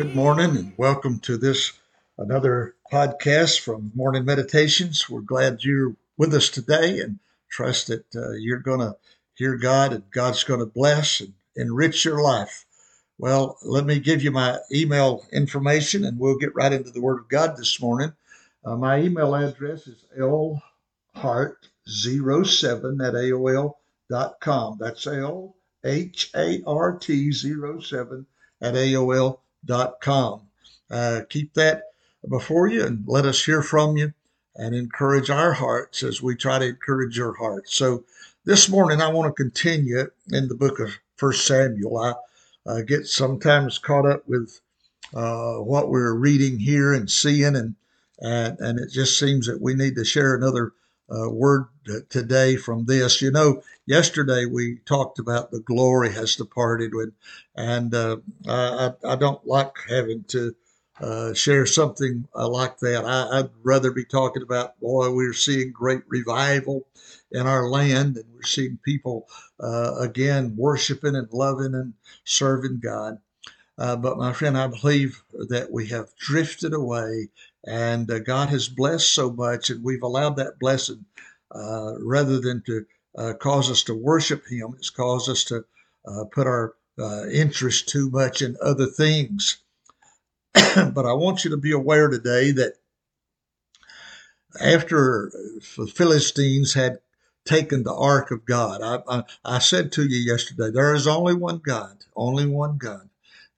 Good morning and welcome to this another podcast from Morning Meditations. We're glad you're with us today and trust that uh, you're going to hear God and God's going to bless and enrich your life. Well, let me give you my email information and we'll get right into the Word of God this morning. Uh, my email address is lhart07 at AOL.com. That's L H A R T 07 at AOL.com. Uh, keep that before you and let us hear from you and encourage our hearts as we try to encourage your hearts. So this morning I want to continue in the book of First Samuel. I uh, get sometimes caught up with uh, what we're reading here and seeing, and and and it just seems that we need to share another uh, word today from this. You know, yesterday we talked about the glory has departed, and and uh, I I don't like having to uh, share something uh, like that. I, would rather be talking about, boy, we're seeing great revival in our land, and we're seeing people uh, again worshiping and loving and serving God. Uh, but my friend, I believe that we have drifted away, and uh, God has blessed so much, and we've allowed that blessing rather than to cause us to worship Him, it's caused us to put our interest too much in other things. but I want you to be aware today that after the Philistines had taken the ark of God, I, I, I, said to you yesterday, there is only one God, only one God.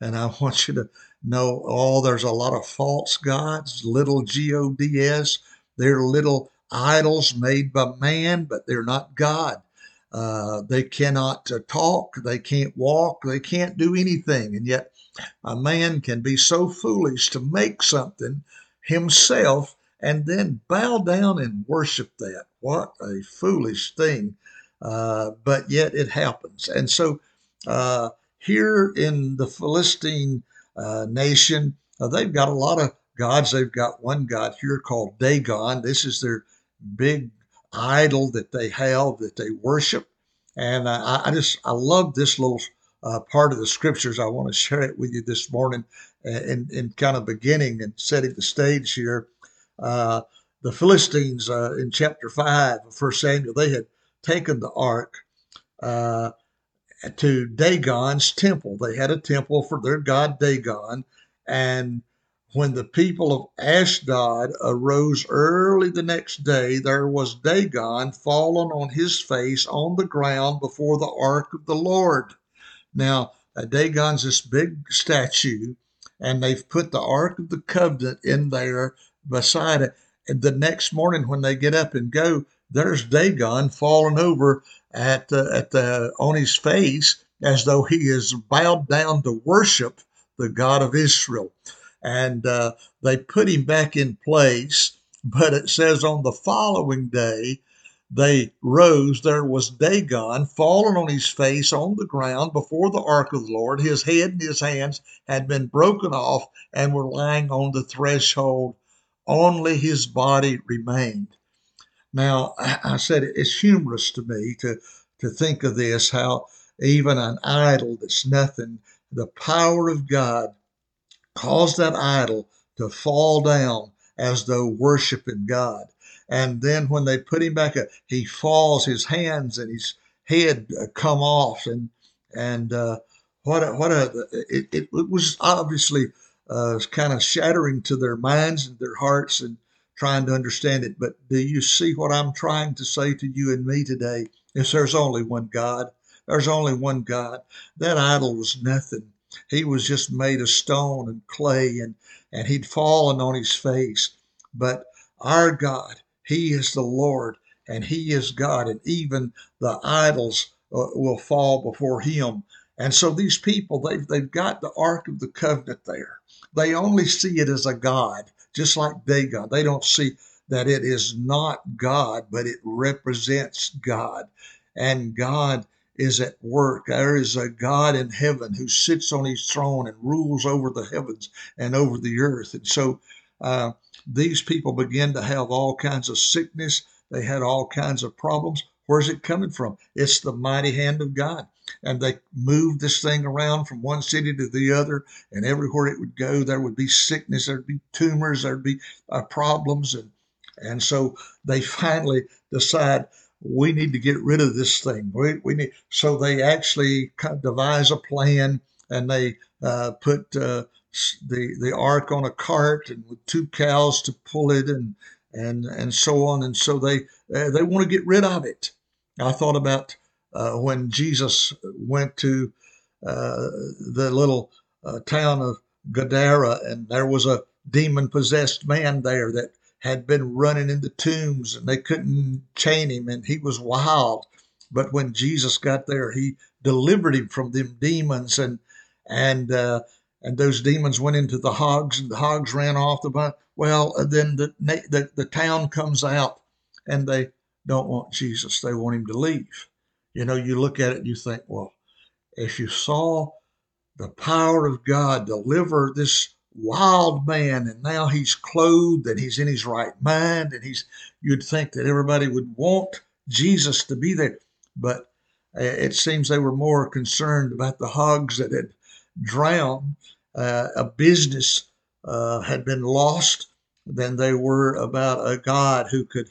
And I want you to know, oh, there's a lot of false gods, little G O D S. They're little idols made by man, but they're not God. Uh, they cannot uh, talk, they can't walk, they can't do anything. And yet, a man can be so foolish to make something himself and then bow down and worship that. What a foolish thing. Uh, but yet it happens. And so uh, here in the Philistine uh, nation, uh, they've got a lot of gods. They've got one god here called Dagon. This is their big idol that they have that they worship. And I, I just, I love this little uh, part of the scriptures. I want to share it with you this morning in, in kind of beginning and setting the stage here. Uh, the Philistines uh, in chapter 5 of 1 Samuel, they had taken the ark uh, to Dagon's temple. They had a temple for their god Dagon. And when the people of Ashdod arose early the next day, there was Dagon fallen on his face on the ground before the ark of the Lord. Now, uh, Dagon's this big statue, and they've put the Ark of the Covenant in there beside it. And the next morning, when they get up and go, there's Dagon falling over at the, at the on his face as though he is bowed down to worship the God of Israel. And uh, they put him back in place. But it says on the following day, they rose, there was Dagon fallen on his face on the ground before the ark of the Lord. His head and his hands had been broken off and were lying on the threshold. Only his body remained. Now, I said it's humorous to me to, to think of this how even an idol that's nothing, the power of God caused that idol to fall down as though worshiping God. And then when they put him back, up, he falls, his hands and his head uh, come off, and and uh, what a, what a it, it, it was obviously uh, kind of shattering to their minds and their hearts and trying to understand it. But do you see what I'm trying to say to you and me today? Is there's only one God. There's only one God. That idol was nothing. He was just made of stone and clay, and and he'd fallen on his face. But our God, he is the Lord and He is God, and even the idols uh, will fall before Him. And so these people, they've, they've got the Ark of the Covenant there. They only see it as a God, just like Dagon. They don't see that it is not God, but it represents God. And God is at work. There is a God in heaven who sits on his throne and rules over the heavens and over the earth. And so uh, these people begin to have all kinds of sickness. They had all kinds of problems. Where's it coming from? It's the mighty hand of God. And they moved this thing around from one city to the other, and everywhere it would go, there would be sickness, there'd be tumors, there'd be uh, problems, and and so they finally decide we need to get rid of this thing. We, we need so they actually devise a plan, and they uh, put uh, the the ark on a cart and with two cows to pull it, and and and so on. And so they uh, they want to get rid of it. I thought about uh, when Jesus went to uh, the little uh, town of Gadara, and there was a demon possessed man there that had been running into tombs, and they couldn't chain him, and he was wild. But when Jesus got there, he delivered him from them demons, and and uh, and those demons went into the hogs, and the hogs ran off the. Well, then the the, the town comes out, and they don't want Jesus. They want him to leave. You know, you look at it and you think, well, if you saw the power of God deliver this wild man and now he's clothed and he's in his right mind and he's you'd think that everybody would want Jesus to be there but uh, it seems they were more concerned about the hogs that had drowned uh, a business uh, had been lost than they were about a God who could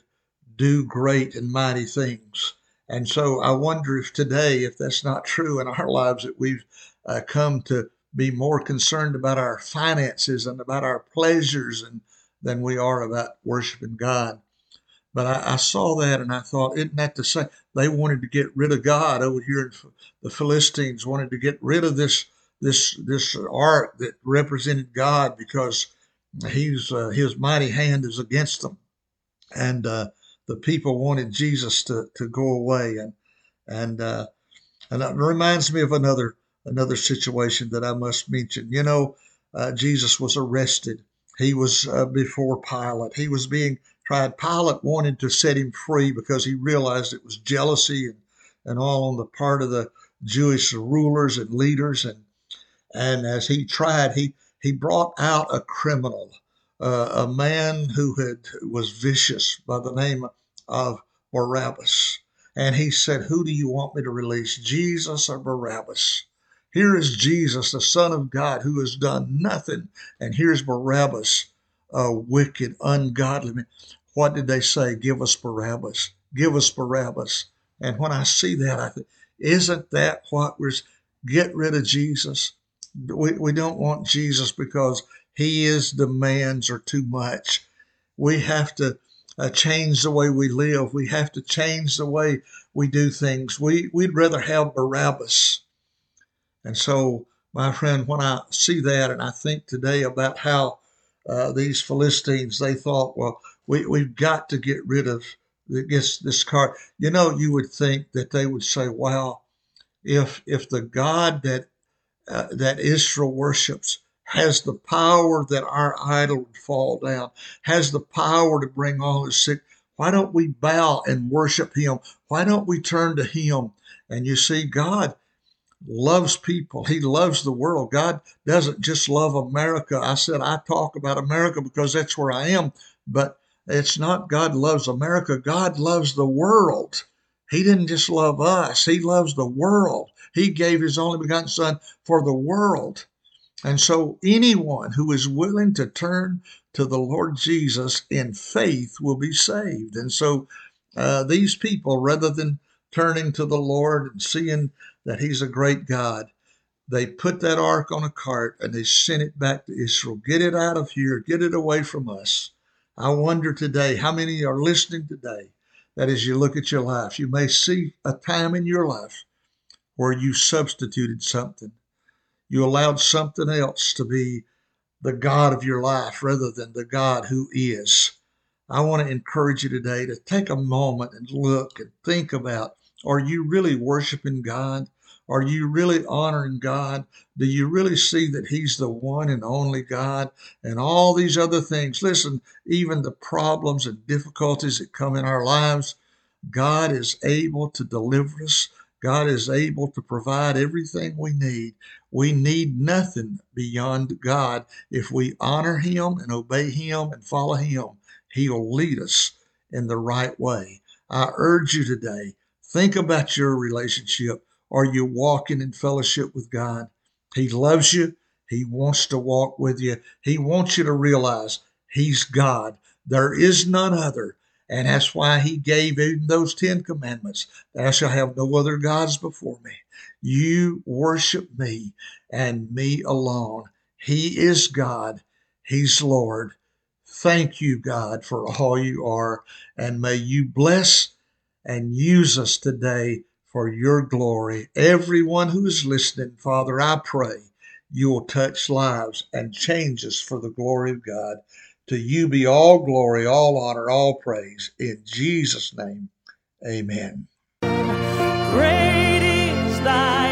do great and mighty things. And so I wonder if today, if that's not true in our lives, that we've uh, come to be more concerned about our finances and about our pleasures and than we are about worshiping God. But I, I, saw that and I thought, isn't that the same? They wanted to get rid of God over here. The Philistines wanted to get rid of this this this ark that represented God because he's uh, his mighty hand is against them, and uh, the people wanted Jesus to, to go away. And and uh, and it reminds me of another another situation that I must mention. You know, uh, Jesus was arrested. He was uh, before Pilate. He was being tried. Pilate wanted to set him free because he realized it was jealousy and, and all on the part of the Jewish rulers and leaders. And and as he tried, he he brought out a criminal, uh, a man who had was vicious by the name of Barabbas. And he said, Who do you want me to release, Jesus or Barabbas? Here is Jesus, the Son of God, who has done nothing. And here's Barabbas, a wicked, ungodly man. What did they say? Give us Barabbas. Give us Barabbas. And when I see that, I think, isn't that what we're get rid of Jesus? We, we don't want Jesus because he is demands are too much. We have to uh, change the way we live. We have to change the way we do things. We, we'd rather have Barabbas. And so, my friend, when I see that and I think today about how uh, these Philistines, they thought, well, we, we've got to get rid of this, this car. You know, you would think that they would say, wow, if, if the God that, uh, that Israel worships has the power that our idol would fall down, has the power to bring all his sick. Why don't we bow and worship him? Why don't we turn to him? And you see, God loves people. He loves the world. God doesn't just love America. I said I talk about America because that's where I am, but it's not God loves America. God loves the world. He didn't just love us, He loves the world. He gave His only begotten Son for the world. And so, anyone who is willing to turn to the Lord Jesus in faith will be saved. And so, uh, these people, rather than turning to the Lord and seeing that He's a great God, they put that ark on a cart and they sent it back to Israel. Get it out of here, get it away from us. I wonder today how many are listening today that as you look at your life, you may see a time in your life where you substituted something you allowed something else to be the God of your life rather than the God who is. I want to encourage you today to take a moment and look and think about are you really worshiping God? Are you really honoring God? Do you really see that He's the one and only God? And all these other things, listen, even the problems and difficulties that come in our lives, God is able to deliver us. God is able to provide everything we need. We need nothing beyond God. If we honor Him and obey Him and follow Him, He'll lead us in the right way. I urge you today, think about your relationship. Are you walking in fellowship with God? He loves you. He wants to walk with you. He wants you to realize He's God. There is none other. And that's why he gave even those Ten Commandments. Thou shalt have no other gods before me. You worship me and me alone. He is God. He's Lord. Thank you, God, for all you are. And may you bless and use us today for your glory. Everyone who is listening, Father, I pray you will touch lives and change us for the glory of God. To you be all glory, all honor, all praise. In Jesus' name, amen. Great is thy